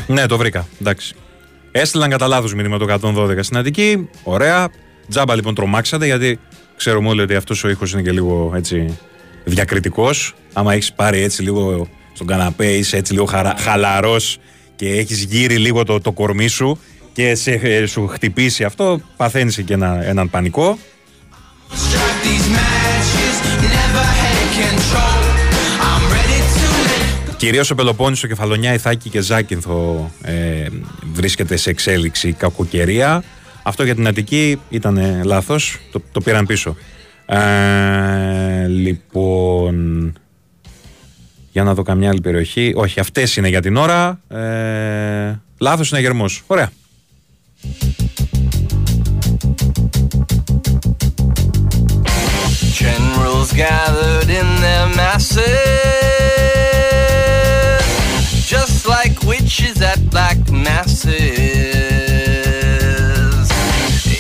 Ναι, το βρήκα. Εντάξει. Έστειλαν κατά λάθος μήνυμα το 112 στην Αττική. Ωραία. Τζάμπα λοιπόν τρομάξατε γιατί ξέρουμε όλοι ότι αυτός ο ήχος είναι και λίγο έτσι διακριτικός. Άμα έχεις πάρει έτσι λίγο στον καναπέ, είσαι έτσι λίγο χαλαρός και έχεις γύρει λίγο το, το κορμί σου και σε, ε, σου χτυπήσει αυτό, παθαίνεις και ένα, έναν πανικό. Κυρίως ο Πελοπόννησο, Κεφαλονιά, Ιθάκη και Ζάκυνθο ε, βρίσκεται σε εξέλιξη κακοκαιρία. Αυτό για την Αττική ήταν ε, λάθος, το, το πήραν πίσω. Ε, λοιπόν, για να δω καμιά άλλη περιοχή. Όχι, αυτές είναι για την ώρα. Ε, λάθος είναι γερμός. Ωραία. Generals gathered in their masses, witches at black masses.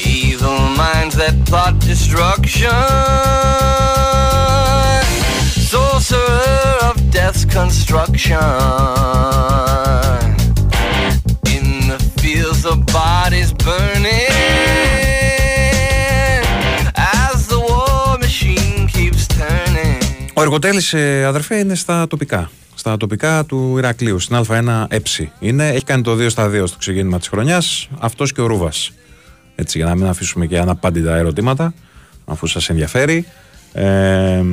Evil minds that plot destruction, sorcerer of death's construction. In the fields of bodies burning Ο Εργοτέλης, αδερφέ, είναι στα τοπικά. Στα τοπικά του Ηρακλείου, στην Α1 Έψη. Είναι, έχει κάνει το 2 στα 2 στο ξεκίνημα της χρονιάς. Αυτός και ο Ρούβας. Έτσι, για να μην αφήσουμε και αναπάντητα ερωτήματα, αφού σας ενδιαφέρει. Ε,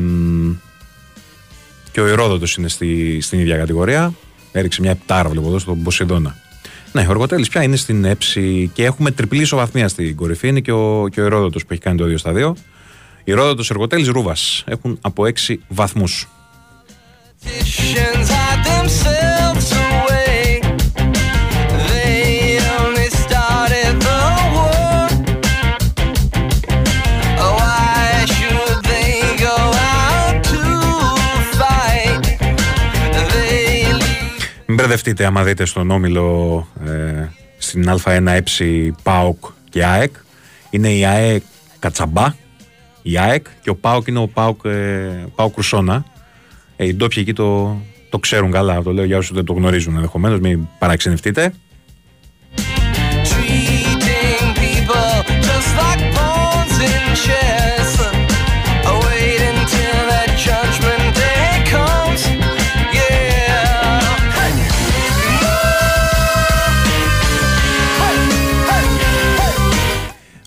και ο Ηρόδοτος είναι στη, στην ίδια κατηγορία. Έριξε μια επτάρα, βλέπω εδώ, στον Ποσειδώνα. Ναι, ο Εργοτέλης πια είναι στην έψη και έχουμε τριπλή ισοβαθμία στην κορυφή. Είναι και ο, και ο Ηρόδοτος που έχει κάνει το 2 στα 2. Ηρόδοτο Εργοτέλη Ρούβας έχουν από 6 βαθμούς. Politicians hide themselves away. They only started the war. Why should they go out to fight? They Μην μπερδευτείτε άμα δείτε στον όμιλο ε, στην Α1 έψη ΠΑΟΚ και ΑΕΚ. Είναι η ΑΕΚ Κατσαμπά, η ΑΕΚ και ο ΠΑΟΚ είναι ο ΠΑΟΚ, ε, ΠΑΟΚ Κρουσόνα. Ε, οι ντόπιοι εκεί το, το ξέρουν καλά, το λέω για όσους δεν το γνωρίζουν ενδεχομένως, μην παραξενευτείτε.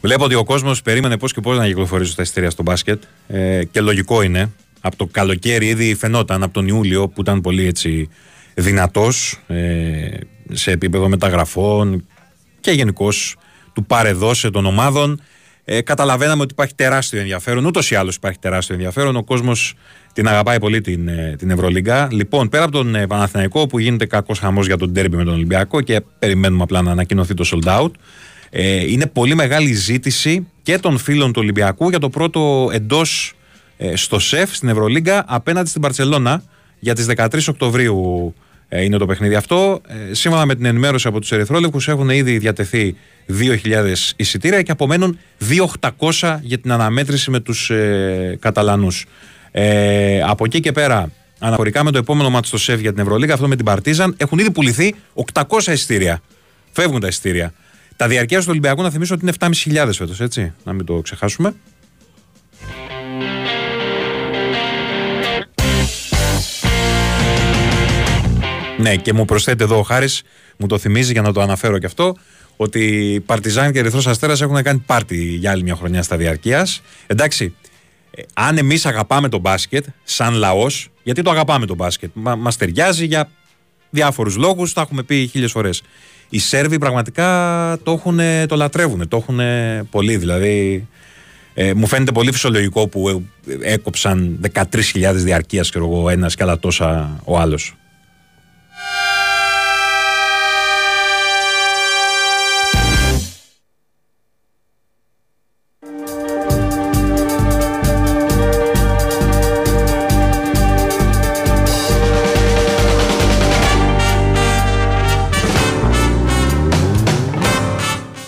Βλέπω ότι ο κόσμος περίμενε πώς και πώς να κυκλοφορήσουν τα εισιτήρια στο μπάσκετ. Ε, και λογικό είναι. Από το καλοκαίρι ήδη φαινόταν από τον Ιούλιο που ήταν πολύ έτσι δυνατός ε, σε επίπεδο μεταγραφών και γενικώς του παρεδώσε των ομάδων. Ε, καταλαβαίναμε ότι υπάρχει τεράστιο ενδιαφέρον. Ούτως ή άλλως υπάρχει τεράστιο ενδιαφέρον. Ο κόσμος την αγαπάει πολύ την, ε, την Ευρωλίγκα. Λοιπόν, πέρα από τον ε, Παναθηναϊκό που γίνεται κακός χαμός για τον τέρμπι με τον Ολυμπιακό και περιμένουμε απλά να ανακοινωθεί το sold out. Ε, είναι πολύ μεγάλη ζήτηση και των φίλων του Ολυμπιακού για το πρώτο εντός ε, στο ΣΕΦ στην Ευρωλίγκα απέναντι στην Παρσελώνα για τις 13 Οκτωβρίου ε, είναι το παιχνίδι αυτό. Ε, σύμφωνα με την ενημέρωση από τους Ερυθρόλευκους έχουν ήδη διατεθεί 2.000 εισιτήρια και απομένουν 2.800 για την αναμέτρηση με τους ε, Καταλανούς. Ε, από εκεί και πέρα, αναφορικά με το επόμενο μάτι στο ΣΕΦ για την Ευρωλίγα, αυτό με την Παρτίζαν, έχουν ήδη πουληθεί 800 εισιτήρια. Φεύγουν τα εισιτήρια. Τα διαρκεία του Ολυμπιακού να θυμίσω ότι είναι 7.500 φέτος, έτσι. Να μην το ξεχάσουμε. Ναι, και μου προσθέτει εδώ ο Χάρης, μου το θυμίζει για να το αναφέρω και αυτό, ότι Παρτιζάν και Ερυθρός Αστέρας έχουν κάνει πάρτι για άλλη μια χρονιά στα διαρκείας. Εντάξει, ε, αν εμείς αγαπάμε το μπάσκετ, σαν λαός, γιατί το αγαπάμε το μπάσκετ, μα, μας ταιριάζει για διάφορους λόγους, τα έχουμε πει χίλιες φορές. Οι Σέρβοι πραγματικά το, έχουν, το λατρεύουν, το έχουν πολύ. Δηλαδή, ε, μου φαίνεται πολύ φυσιολογικό που ε, έκοψαν 13.000 διαρκείας, ξέρω εγώ, ένας και άλλα τόσα ο άλλος.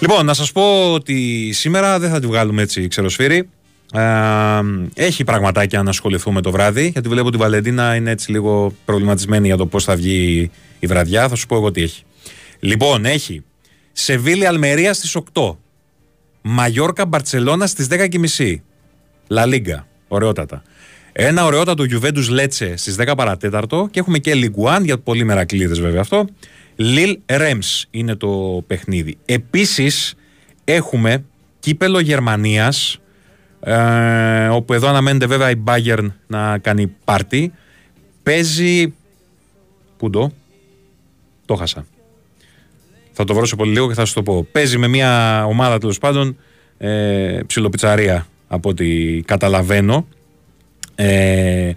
Λοιπόν, να σας πω ότι σήμερα δεν θα τη βγάλουμε έτσι ξεροσφύρι. Ε, έχει πραγματάκια να ασχοληθούμε το βράδυ, γιατί βλέπω ότι η Βαλεντίνα είναι έτσι λίγο προβληματισμένη για το πώς θα βγει η βραδιά. Θα σου πω εγώ τι έχει. Λοιπόν, έχει Σεβίλη Αλμερία στις 8. Μαγιόρκα Μπαρτσελώνα στις 10.30. Λα Λίγκα. Ωραιότατα. Ένα ωραιότατο Juventus Λέτσε στις 10 παρατέταρτο και έχουμε και Λιγκουάν για πολύ μερακλείδες βέβαια αυτό. Λιλ Ρέμς είναι το παιχνίδι. Επίσης έχουμε κύπελο Γερμανίας ε, όπου εδώ αναμένεται βέβαια η Bayern να κάνει πάρτι. Παίζει... Πού το; Το χάσα. Θα το βρω σε πολύ λίγο και θα σου το πω. Παίζει με μια ομάδα τέλος πάντων ε, ψιλοπιτσαρία από ό,τι καταλαβαίνω. Ε,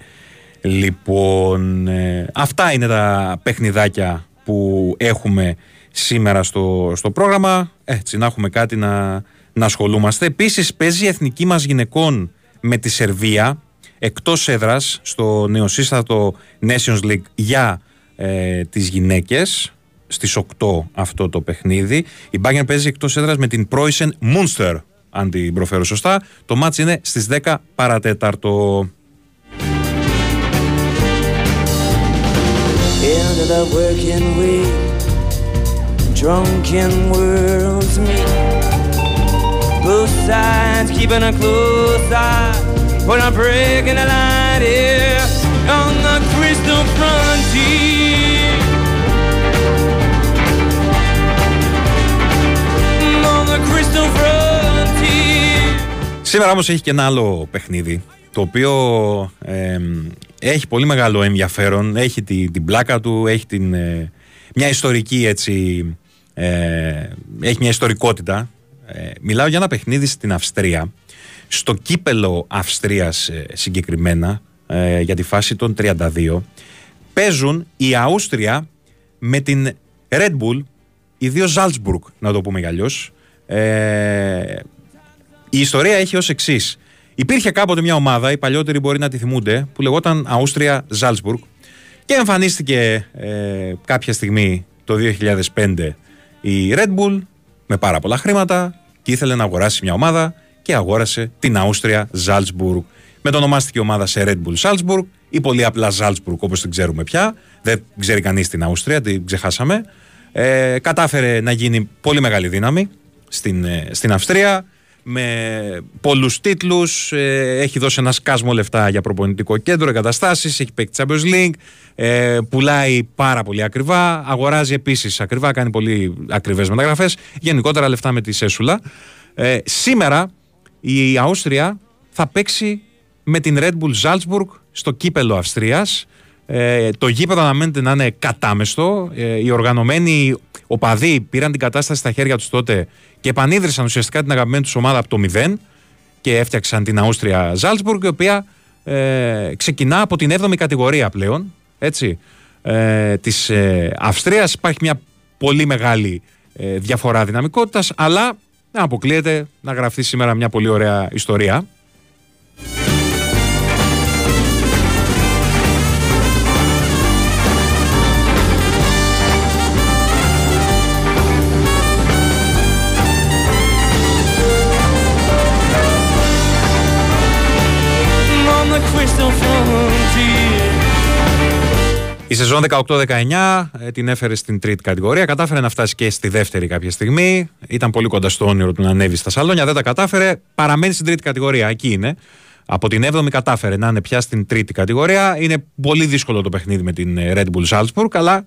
λοιπόν, ε, αυτά είναι τα παιχνιδάκια που έχουμε σήμερα στο, στο πρόγραμμα. Έτσι, να έχουμε κάτι να, να ασχολούμαστε. Επίσης, παίζει η εθνική μας γυναικών με τη Σερβία εκτός έδρας στο νεοσύστατο Nations League για ε, τις γυναίκες στις 8 αυτό το παιχνίδι. Η Bayern παίζει εκτός έδρας με την Preußen Münster αν την προφέρω σωστά. Το μάτς είναι στις 10 παρατέταρτο. End of the working week, drunken worlds meet. Both sides keeping a close eye When I'm breaking the line here on the crystal frontier. On the crystal frontier. Σήμερα όμως έχει και ένα άλλο παιχνίδι το οποίο ε, έχει πολύ μεγάλο ενδιαφέρον, έχει τη, την πλάκα του, έχει την, ε, μια ιστορική έτσι, ε, έχει μια ιστορικότητα. Ε, μιλάω για ένα παιχνίδι στην Αυστρία, στο κύπελο Αυστρίας ε, συγκεκριμένα, για τη φάση των 32, παίζουν η Αούστρια με την Red Bull, οι δύο Salzburg, να το πούμε για αλλιώς. η ιστορία έχει ως εξής. Υπήρχε κάποτε μια ομάδα, οι παλιότεροι μπορεί να τη θυμούνται, που λεγόταν Αούστρια Ζάλσμπουργκ και εμφανίστηκε ε, κάποια στιγμή το 2005 η Red Bull με πάρα πολλά χρήματα και ήθελε να αγοράσει μια ομάδα και αγόρασε την Αούστρια Ζάλσμπουργκ. Μετονομάστηκε η ομάδα σε Red Bull Salzburg ή πολύ απλά Salzburg όπως την ξέρουμε πια. Δεν ξέρει κανείς την Αούστρια, την ξεχάσαμε. Ε, κατάφερε να γίνει πολύ μεγάλη δύναμη στην, ε, στην Αυστρία με πολλούς τίτλους, ε, έχει δώσει ένα σκάσμο λεφτά για προπονητικό κέντρο, εγκαταστάσεις, έχει παίξει Champions League, ε, πουλάει πάρα πολύ ακριβά, αγοράζει επίσης ακριβά, κάνει πολύ ακριβές μεταγραφές, γενικότερα λεφτά με τη Σέσουλα. Ε, σήμερα η Αούστρια θα παίξει με την Red Bull Salzburg στο κύπελο Αυστρίας. Ε, το γήπεδο αναμένεται να είναι κατάμεστο. Ε, οι οργανωμένοι οπαδοί πήραν την κατάσταση στα χέρια τους τότε και επανίδρυσαν ουσιαστικά την αγαπημένη τους ομάδα από το 0 και έφτιαξαν την Αούστρια Ζάλτσμπουργκ, η οποία ε, ξεκινά από την 7η κατηγορία πλέον έτσι, ε, της ε, Αυστρίας. Υπάρχει μια πολύ μεγάλη ε, διαφορά δυναμικότητας, αλλά δεν αποκλείεται να γραφτεί σήμερα μια πολύ ωραία ιστορία. Η σεζόν 18-19 ε, την έφερε στην τρίτη κατηγορία. Κατάφερε να φτάσει και στη δεύτερη κάποια στιγμή. Ήταν πολύ κοντά στο όνειρο του να ανέβει στα σαλόνια. Δεν τα κατάφερε. Παραμένει στην τρίτη κατηγορία. Εκεί είναι. Από την 7η κατάφερε να είναι πια στην τρίτη κατηγορία. Είναι πολύ δύσκολο το παιχνίδι με την ε, Red Bull Salzburg, αλλά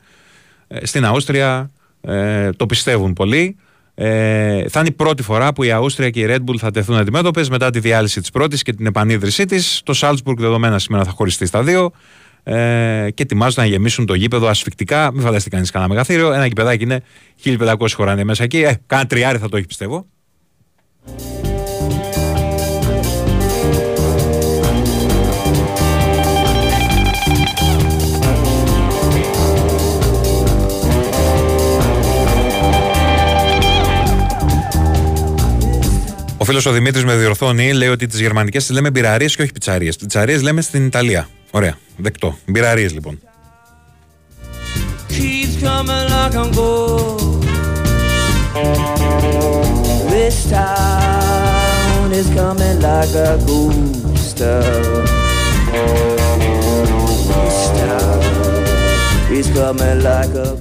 ε, στην Αούστρια ε, το πιστεύουν πολύ. Ε, θα είναι η πρώτη φορά που η Αούστρια και η Red Bull θα τεθούν αντιμέτωπες μετά τη διάλυση της πρώτης και την επανίδρυσή της. Το Salzburg δεδομένα σήμερα θα χωριστεί στα δύο ε, και ετοιμάζονται να γεμίσουν το γήπεδο ασφικτικά. Μην φανταστεί κανείς κανένα μεγαθύριο. Ένα γηπεδάκι είναι 1500 χωράνε μέσα εκεί. Ε, κάνα τριάρι θα το έχει πιστεύω. Ο φίλος ο Δημήτρης με διορθώνει, λέει ότι τις γερμανικές τις λέμε μπειραρίες και όχι πιτσαρίες. Πιτσαρίες λέμε στην Ιταλία. Ωραία, δεκτό. Μπειραρίες λοιπόν.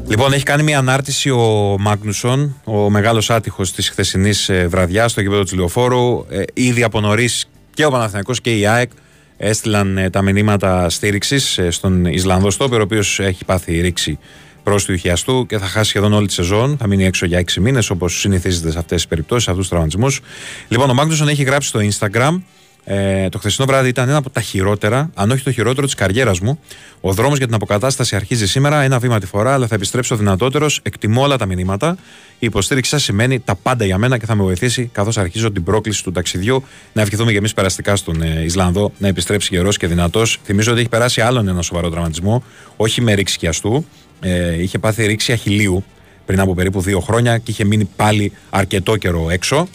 Λοιπόν, έχει κάνει μια ανάρτηση ο Μάγνουσον, ο μεγάλος άτυχος της χθεσινής ε, βραδιάς στο γήπεδο της Λεωφόρου. Ε, ήδη από νωρίς και ο Παναθηναϊκός και η ΑΕΚ έστειλαν ε, τα μηνύματα στήριξης ε, στον Ισλανδό Στόπερ, ο οποίος έχει πάθει ρήξη προς του ηχιαστού και θα χάσει σχεδόν όλη τη σεζόν. Θα μείνει έξω για 6 μήνες, όπως συνηθίζεται σε αυτές τις περιπτώσεις, σε αυτούς τους τραυματισμούς. Λοιπόν, ο Μάγνουσον έχει γράψει στο Instagram ε, το χθεσινό βράδυ ήταν ένα από τα χειρότερα, αν όχι το χειρότερο της καριέρας μου. Ο δρόμος για την αποκατάσταση αρχίζει σήμερα, ένα βήμα τη φορά, αλλά θα επιστρέψω δυνατότερος. Εκτιμώ όλα τα μηνύματα. Η υποστήριξη σας σημαίνει τα πάντα για μένα και θα με βοηθήσει καθώς αρχίζω την πρόκληση του ταξιδιού. Να ευχηθούμε και εμείς περαστικά στον ε, Ισλανδό να επιστρέψει γερό και δυνατός. Θυμίζω ότι έχει περάσει άλλον ένα σοβαρό τραυματισμό, όχι με ρήξη χιαστού. Ε, είχε πάθει ρήξη αχηλίου πριν από περίπου δύο χρόνια και είχε μείνει πάλι αρκετό καιρό έξω.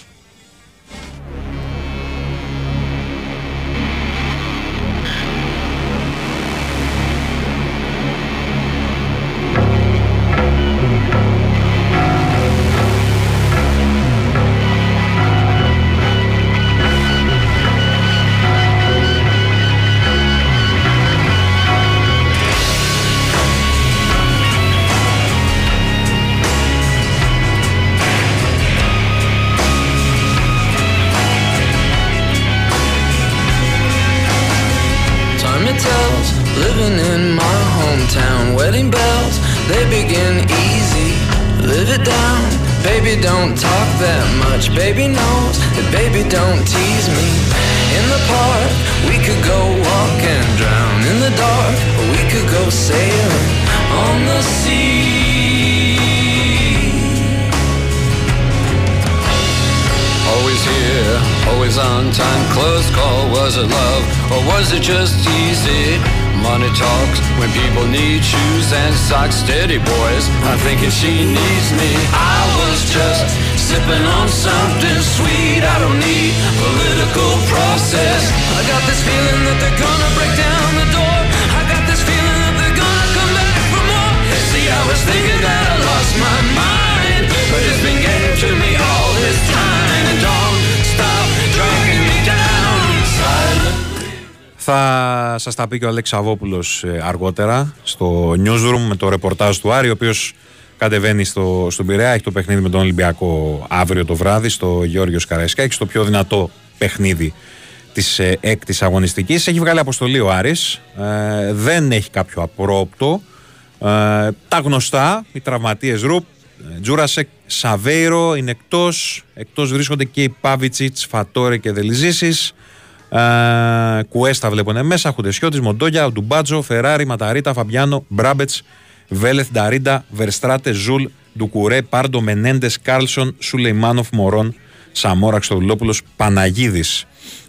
Live it down, baby, don't talk that much. Baby knows that baby don't tease me. In the park, we could go walk and drown. In the dark, we could go sailing on the sea. Always here, always on time. Close call, was it love or was it just easy? Money talks when people need shoes and socks. Steady boys, I'm thinking she needs me. I was just sipping on something sweet. I don't need political process. I got this feeling that they're gonna break down the door. I got this feeling that they're gonna come back for more. See, I was thinking that I lost my mind, but it's been getting to me all this time. Θα σας τα πει και ο Αλέξης Αβόπουλος ε, αργότερα στο newsroom με το ρεπορτάζ του Άρη ο οποίος κατεβαίνει στο, στον Πειραιά έχει το παιχνίδι με τον Ολυμπιακό αύριο το βράδυ στο Γιώργος Καραϊσκάκη στο πιο δυνατό παιχνίδι της ε, έκτης αγωνιστικής. Έχει βγάλει αποστολή ο Άρης ε, δεν έχει κάποιο απρόπτο. Ε, τα γνωστά οι τραυματίες Ρουπ ε, Τζούρασεκ, Σαβέιρο είναι εκτός εκτός βρίσκονται και οι Πάβιτσιτς, Φατόρε και Δελιζήσης ε, Κουέστα βλέπουν μέσα, Χουτεσιώτη, Μοντόγια, Ντουμπάτζο, Φεράρι, Ματαρίτα, Φαμπιάνο, Μπράμπετς, Βέλεθ, Νταρίντα, Βερστράτε, Ζουλ, Ντουκουρέ, Πάρντο, Μέντες, Κάρλσον, Σουλεϊμάνοφ, Μορόν, Σαμόρα, Χριστοδουλόπουλος, Παναγίδης.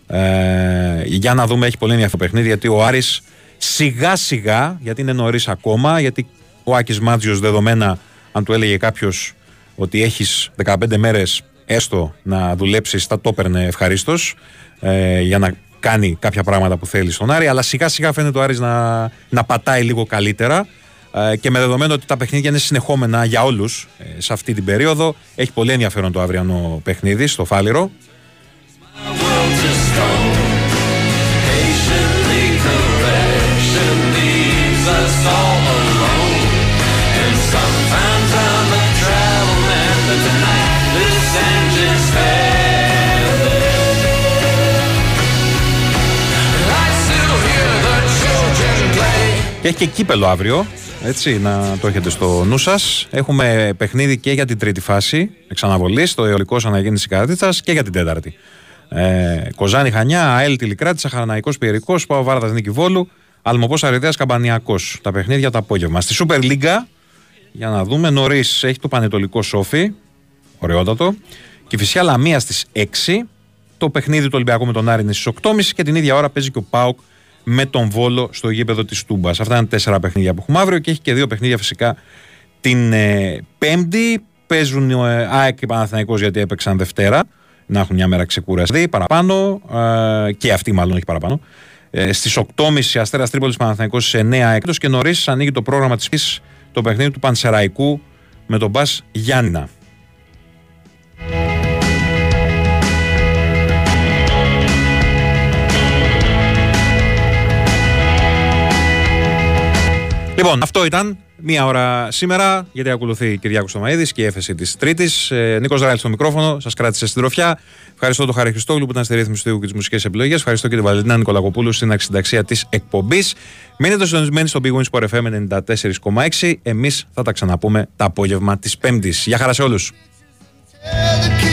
Ε, για να δούμε, έχει πολύ ενδιαφέρον παιχνίδι γιατί ο Άρης σιγά σιγά, γιατί είναι νωρίς ακόμα, γιατί ο Άκης Μάντζιος δεδομένα, αν του έλεγε κάποιος ότι έχεις 15 μέρες έστω να δουλέψεις, θα το έπαιρνε ευχαρίστως ε, για να κάνει κάποια πράγματα που θέλει στον Άρη. Αλλά σιγά σιγά φαίνεται ο Άρης να, να πατάει λίγο καλύτερα. Ε, και με δεδομένο ότι τα παιχνίδια είναι συνεχόμενα για όλους ε, σε αυτή την περίοδο, έχει πολύ ενδιαφέρον το αυριανό παιχνίδι στο Φάληρο. Και έχει και κύπελο αύριο. Έτσι, να το έχετε στο νου σας. Έχουμε παιχνίδι και για την τρίτη φάση εξαναβολή, το αιωλικό αναγέννηση Καρδίτσα και για την τέταρτη. Ε, Κοζάνη Χανιά, ΑΕΛ Τηλικράτη, Σαχαραναϊκός Πιερικός, Πάο Βάρδας Νίκη Βόλου, Αλμοπός Αριδέας Καμπανιακός. Τα παιχνίδια το απόγευμα. Στη Super League, για να δούμε, νωρίς έχει το Πανετολικό Σόφι, ωραιότατο. Και φυσικά Λαμία στις 6. Το παιχνίδι του Ολυμπιακού με τον Άρη είναι στις 8.30 και την ίδια ώρα παίζει και ο Πάοκ με τον Βόλο στο γήπεδο της Τούμπας. Αυτά είναι τέσσερα παιχνίδια που έχουμε αύριο και έχει και δύο παιχνίδια φυσικά την ε, Πέμπτη. Παίζουν ο ε, ΑΕΚ και Παναθηναϊκός γιατί έπαιξαν Δευτέρα. Να έχουν μια μέρα ξεκουραστεί παραπάνω. Ε, και αυτή μάλλον όχι παραπάνω. Ε, Στις 8.30 Αστέρας Τρίπολης Παναθηναϊκός σε 9 έκτο και νωρίς ανοίγει το πρόγραμμα της το παιχνίδι του Πανσεραϊκού με τον Μπας Γιάννηνα. Λοιπόν, αυτό ήταν μία ώρα σήμερα, γιατί ακολουθεί Κυριάκος Στομαίδη και η έφεση της Τρίτης. Ε, Νίκος Ράιλ στο μικρόφωνο, σας κράτησε στην τροφιά. Ευχαριστώ τον Χαρή Χριστόγλου που ήταν στη ρύθμιση του και τις μουσικές επιλογές. Ευχαριστώ και την Βαλεντίνα Νικολακοπούλου στην αξινταξία της εκπομπής. Μείνετε συντονισμένοι στο Big Wings Sport FM 94,6. Εμείς θα τα ξαναπούμε τα απόγευμα της Πέμπτης. Γεια χαρά σε όλους. Tell the